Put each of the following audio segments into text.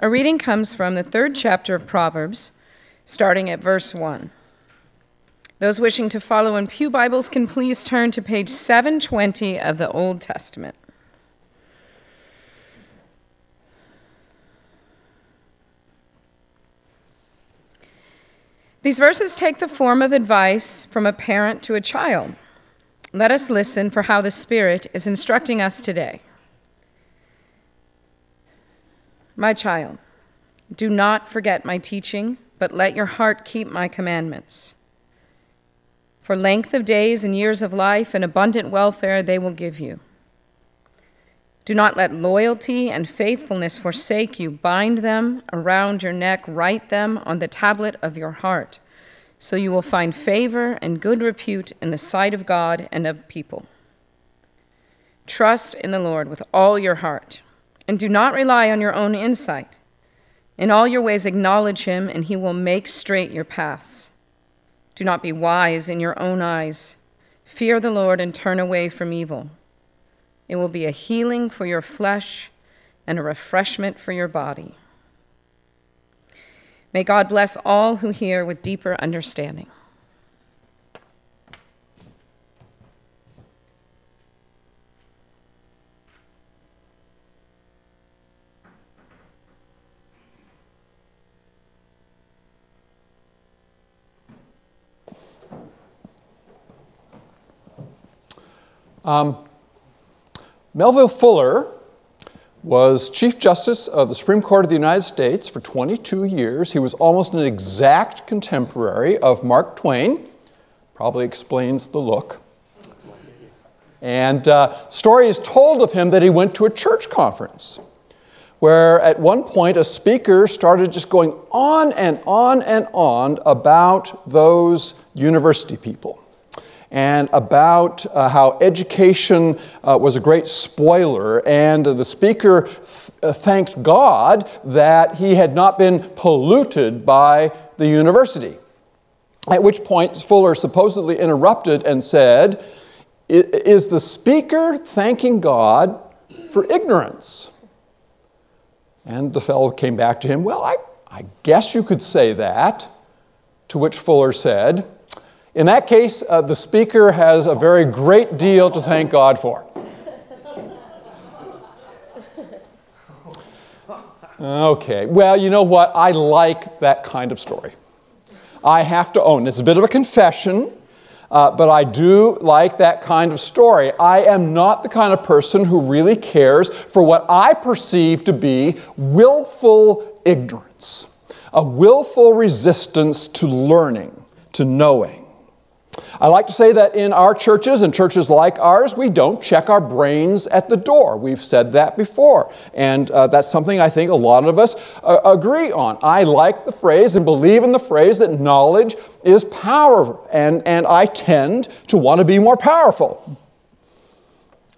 Our reading comes from the third chapter of Proverbs, starting at verse 1. Those wishing to follow in Pew Bibles can please turn to page 720 of the Old Testament. These verses take the form of advice from a parent to a child. Let us listen for how the Spirit is instructing us today. My child, do not forget my teaching, but let your heart keep my commandments. For length of days and years of life and abundant welfare they will give you. Do not let loyalty and faithfulness forsake you. Bind them around your neck, write them on the tablet of your heart, so you will find favor and good repute in the sight of God and of people. Trust in the Lord with all your heart, and do not rely on your own insight. In all your ways, acknowledge him, and he will make straight your paths. Do not be wise in your own eyes. Fear the Lord and turn away from evil. It will be a healing for your flesh and a refreshment for your body. May God bless all who hear with deeper understanding. Um, Melville Fuller was Chief Justice of the Supreme Court of the United States for 22 years. He was almost an exact contemporary of Mark Twain. Probably explains the look. And uh, story is told of him that he went to a church conference where at one point a speaker started just going on and on and on about those university people and about uh, how education uh, was a great spoiler. And uh, the speaker th- thanked God that he had not been polluted by the university. At which point, Fuller supposedly interrupted and said, Is the speaker thanking God for ignorance? And the fellow came back to him, Well, I, I guess you could say that. To which Fuller said, in that case, uh, the speaker has a very great deal to thank God for. Okay, well, you know what? I like that kind of story. I have to own it's a bit of a confession, uh, but I do like that kind of story. I am not the kind of person who really cares for what I perceive to be willful ignorance, a willful resistance to learning, to knowing. I like to say that in our churches and churches like ours, we don't check our brains at the door. We've said that before. And uh, that's something I think a lot of us uh, agree on. I like the phrase and believe in the phrase that knowledge is power. And, and I tend to want to be more powerful,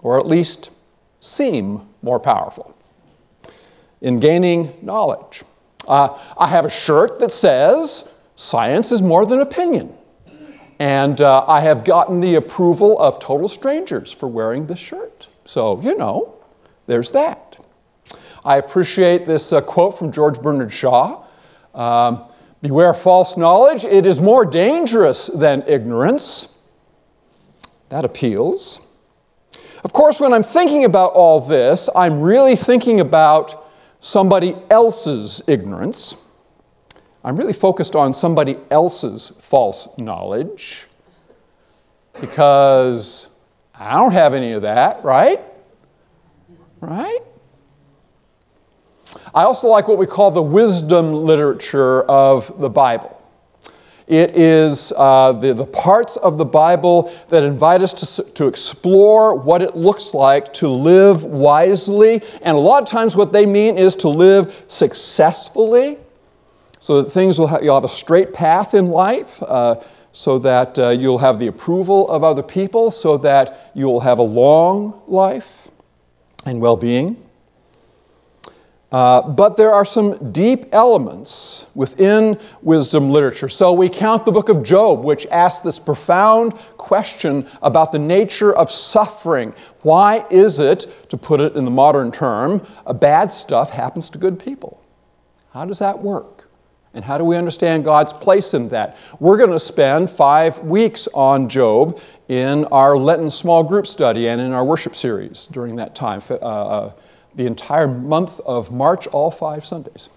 or at least seem more powerful in gaining knowledge. Uh, I have a shirt that says, Science is more than opinion. And uh, I have gotten the approval of total strangers for wearing this shirt. So, you know, there's that. I appreciate this uh, quote from George Bernard Shaw um, Beware false knowledge, it is more dangerous than ignorance. That appeals. Of course, when I'm thinking about all this, I'm really thinking about somebody else's ignorance. I'm really focused on somebody else's false knowledge because I don't have any of that, right? Right? I also like what we call the wisdom literature of the Bible. It is uh, the, the parts of the Bible that invite us to, to explore what it looks like to live wisely. And a lot of times, what they mean is to live successfully so that things will you'll have a straight path in life, uh, so that uh, you'll have the approval of other people, so that you'll have a long life and well being. Uh, but there are some deep elements within wisdom literature. So we count the book of Job, which asks this profound question about the nature of suffering. Why is it, to put it in the modern term, bad stuff happens to good people? How does that work? And how do we understand God's place in that? We're going to spend five weeks on Job in our Lenten small group study and in our worship series during that time, uh, uh, the entire month of March, all five Sundays.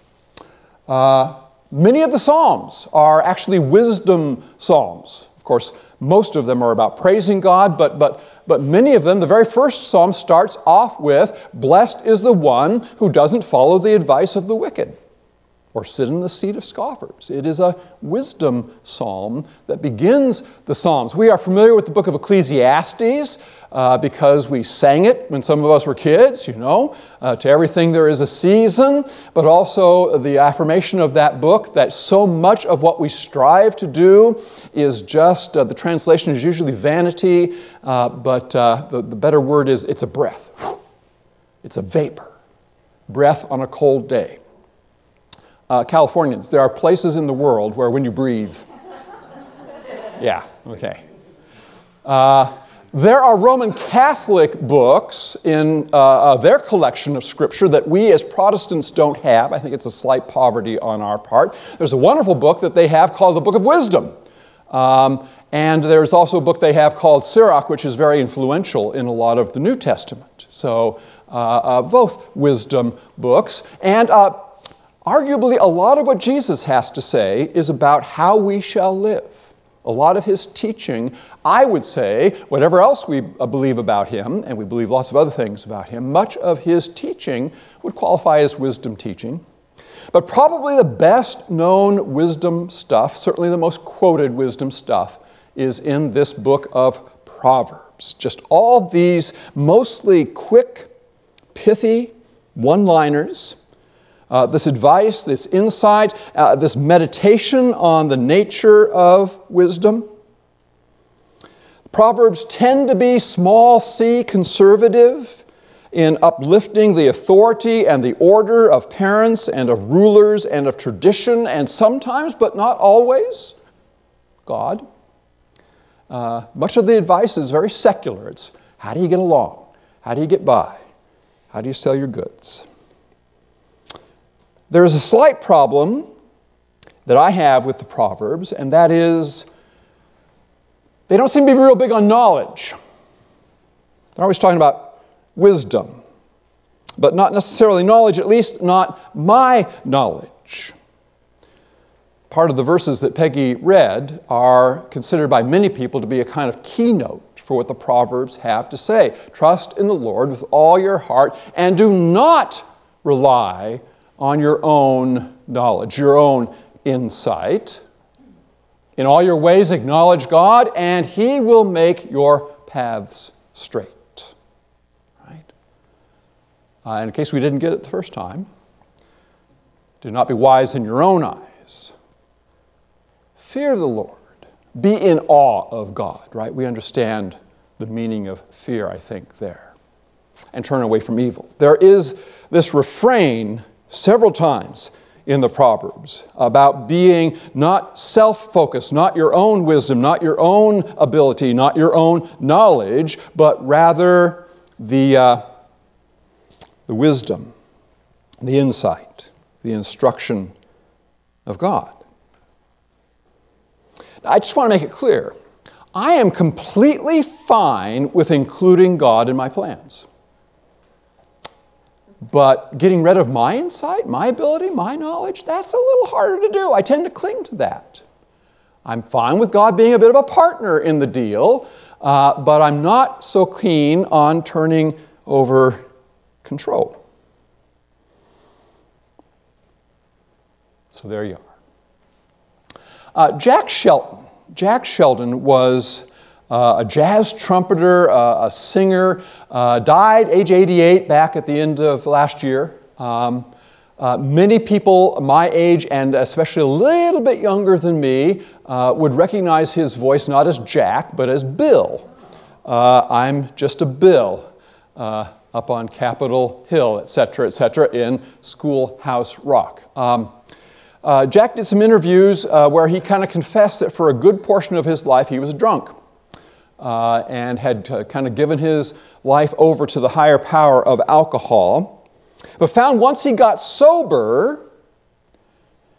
Uh, many of the Psalms are actually wisdom Psalms. Of course, most of them are about praising God, but, but, but many of them, the very first Psalm starts off with Blessed is the one who doesn't follow the advice of the wicked or sit in the seat of scoffers. It is a wisdom psalm that begins the Psalms. We are familiar with the book of Ecclesiastes uh, because we sang it when some of us were kids, you know. Uh, to everything there is a season, but also the affirmation of that book that so much of what we strive to do is just, uh, the translation is usually vanity, uh, but uh, the, the better word is it's a breath. It's a vapor. Breath on a cold day uh, Californians, there are places in the world where when you breathe, yeah, okay. Uh, there are Roman Catholic books in uh, uh, their collection of scripture that we as Protestants don't have. I think it's a slight poverty on our part. There's a wonderful book that they have called the Book of Wisdom. Um, and there's also a book they have called Sirach, which is very influential in a lot of the New Testament. So, uh, uh both wisdom books. And uh, Arguably, a lot of what Jesus has to say is about how we shall live. A lot of his teaching, I would say, whatever else we uh, believe about him, and we believe lots of other things about him, much of his teaching would qualify as wisdom teaching. But probably the best known wisdom stuff, certainly the most quoted wisdom stuff, is in this book of Proverbs. Just all these mostly quick, pithy one liners uh, this advice, this insight, uh, this meditation on the nature of wisdom. Proverbs tend to be small c conservative in uplifting the authority and the order of parents and of rulers and of tradition, and sometimes, but not always, God. Uh, much of the advice is very secular. It's how do you get along? How do you get by? How do you sell your goods? There is a slight problem that I have with the Proverbs, and that is they don't seem to be real big on knowledge. They're always talking about wisdom, but not necessarily knowledge, at least not my knowledge. Part of the verses that Peggy read are considered by many people to be a kind of keynote for what the Proverbs have to say. Trust in the Lord with all your heart and do not rely on your own knowledge, your own insight. In all your ways, acknowledge God, and He will make your paths straight. Right? Uh, in case we didn't get it the first time, do not be wise in your own eyes. Fear the Lord. Be in awe of God, right? We understand the meaning of fear, I think, there. And turn away from evil. There is this refrain several times in the Proverbs about being not self focused, not your own wisdom, not your own ability, not your own knowledge, but rather the, uh, the wisdom, the insight, the instruction of God. I just want to make it clear I am completely fine with including God in my plans. But getting rid of my insight, my ability, my knowledge, that's a little harder to do. I tend to cling to that. I'm fine with God being a bit of a partner in the deal, uh, but I'm not so keen on turning over control. So there you are. Uh, Jack Sheldon. Jack Sheldon was uh, a jazz trumpeter, uh, a singer, uh, died age 88 back at the end of last year. Um, uh, many people my age, and especially a little bit younger than me, uh, would recognize his voice not as Jack, but as Bill. Uh, I'm just a Bill up on Capitol Hill, et cetera, et cetera, in Schoolhouse Rock. Um, Jack did some interviews where he kind of confessed that for a good portion of his life he was drunk uh, and had uh, kind of given his life over to the higher power of alcohol, but found once he got sober,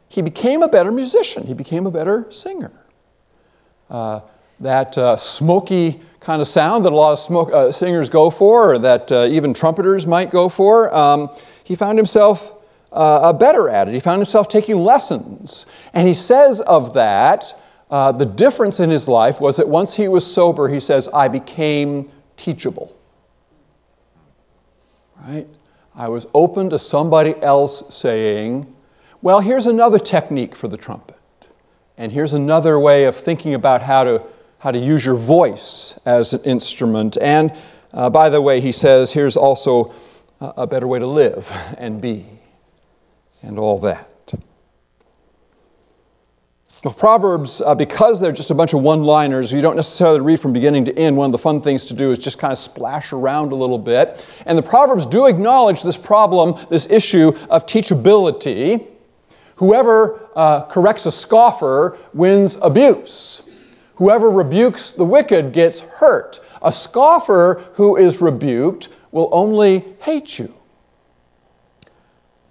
he became a better musician, he became a better singer. Uh, that uh, smoky kind of sound that a lot of smoke, uh, singers go for, or that uh, even trumpeters might go for, um, he found himself better at it. He found himself taking lessons. And he says of that, uh, the difference in his life was that once he was sober, he says, I became teachable. Right? I was open to somebody else saying, Well, here's another technique for the trumpet. And here's another way of thinking about how to, how to use your voice as an instrument. And uh, by the way, he says, here's also a better way to live and be, and all that. Well, Proverbs, uh, because they're just a bunch of one liners, you don't necessarily read from beginning to end. One of the fun things to do is just kind of splash around a little bit. And the Proverbs do acknowledge this problem, this issue of teachability. Whoever uh, corrects a scoffer wins abuse. Whoever rebukes the wicked gets hurt. A scoffer who is rebuked will only hate you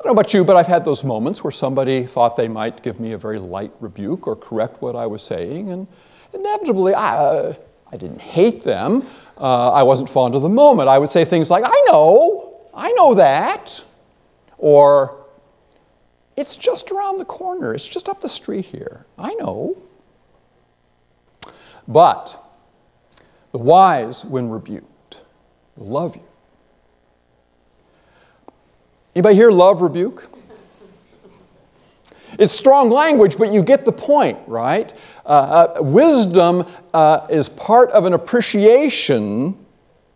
don't know about you, but I've had those moments where somebody thought they might give me a very light rebuke or correct what I was saying, and inevitably, I, uh, I didn't hate them. Uh, I wasn't fond of the moment. I would say things like, I know, I know that. Or, it's just around the corner, it's just up the street here. I know. But the wise, when rebuked, will love you. Anybody here love rebuke? It's strong language, but you get the point, right? Uh, uh, wisdom uh, is part of an appreciation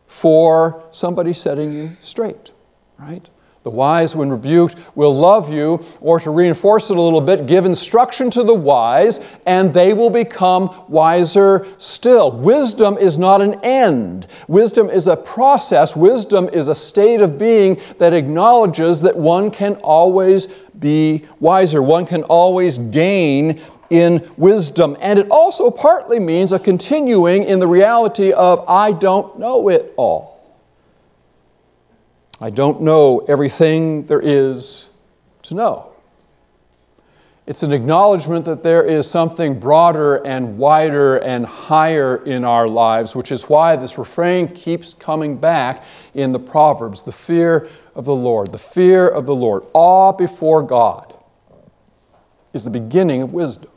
for somebody setting you straight, right? The wise, when rebuked, will love you, or to reinforce it a little bit, give instruction to the wise, and they will become wiser still. Wisdom is not an end, wisdom is a process. Wisdom is a state of being that acknowledges that one can always be wiser, one can always gain in wisdom. And it also partly means a continuing in the reality of, I don't know it all. I don't know everything there is to know. It's an acknowledgement that there is something broader and wider and higher in our lives, which is why this refrain keeps coming back in the Proverbs the fear of the Lord, the fear of the Lord, awe before God is the beginning of wisdom.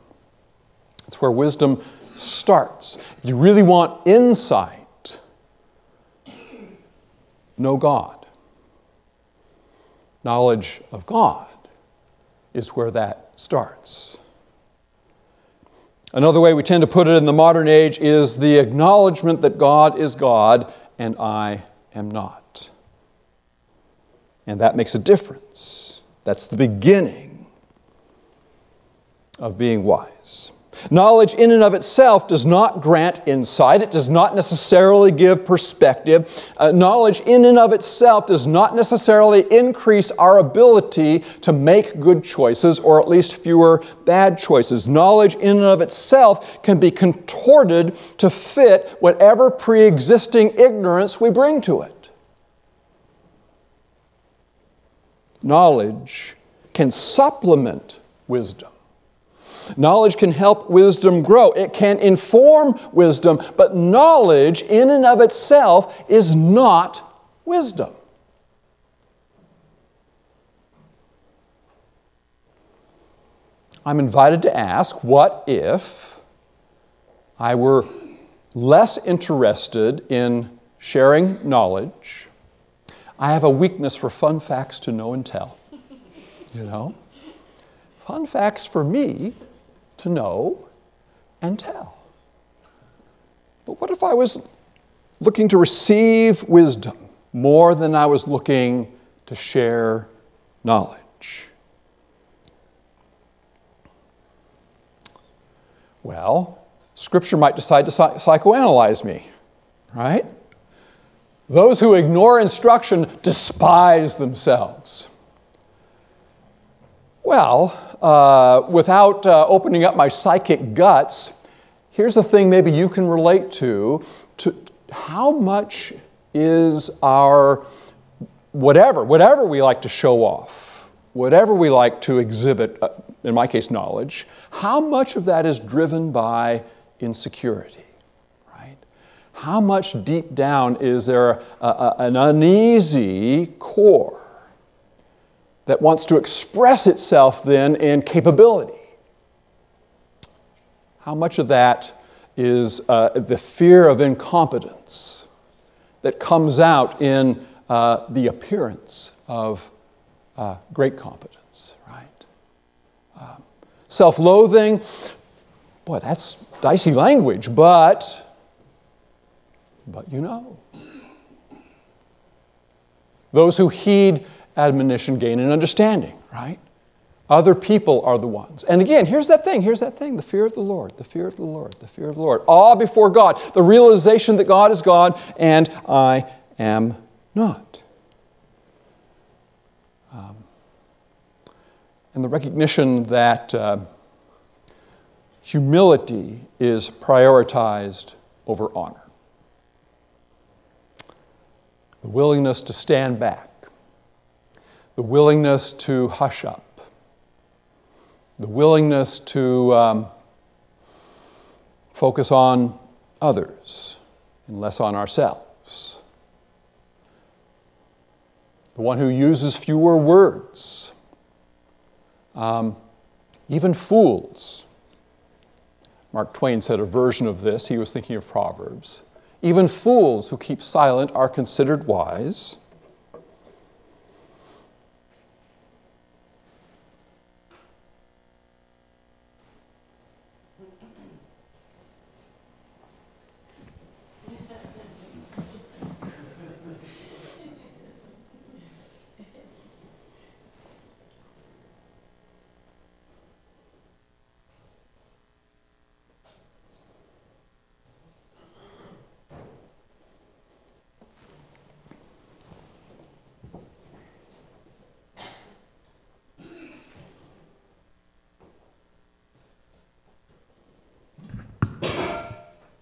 It's where wisdom starts. If you really want insight, know God knowledge of God is where that starts. Another way we tend to put it in the modern age is the acknowledgement that God is God and I am not. And that makes a difference. That's the beginning of being wise. Knowledge in and of itself does not grant insight. It does not necessarily give perspective. Uh, knowledge in and of itself does not necessarily increase our ability to make good choices or at least fewer bad choices. Knowledge in and of itself can be contorted to fit whatever pre existing ignorance we bring to it. Knowledge can supplement wisdom. Knowledge can help wisdom grow. It can inform wisdom, but knowledge in and of itself is not wisdom. I'm invited to ask what if I were less interested in sharing knowledge? I have a weakness for fun facts to know and tell. You know? Fun facts for me to know and tell. But what if I was looking to receive wisdom more than I was looking to share knowledge? Well, Scripture might decide to psychoanalyze me, right? Those who ignore instruction despise themselves. Well, uh, without uh, opening up my psychic guts, here's a thing maybe you can relate to, to how much is our whatever, whatever we like to show off, whatever we like to exhibit, uh, in my case, knowledge, how much of that is driven by insecurity, right? How much deep down is there a, a, an uneasy core that wants to express itself then in capability? How much of that is uh, the fear of incompetence that comes out in uh, the appearance of uh, great competence, right? Um, Self loathing, boy, that's dicey language, but, but you know. Those who heed admonition gain and understanding, right? Other people are the ones. And again, here's that thing, here's that thing the fear of the Lord, the fear of the Lord, the fear of the Lord. Awe before God, the realization that God is God and I am not. Um, and the recognition that uh, humility is prioritized over honor. The willingness to stand back, the willingness to hush up the willingness to um, focus on others and less on ourselves. The one who uses fewer words. Um, even fools. Mark Twain said a version of this. He was thinking of Proverbs. Even fools who keep silent are considered wise.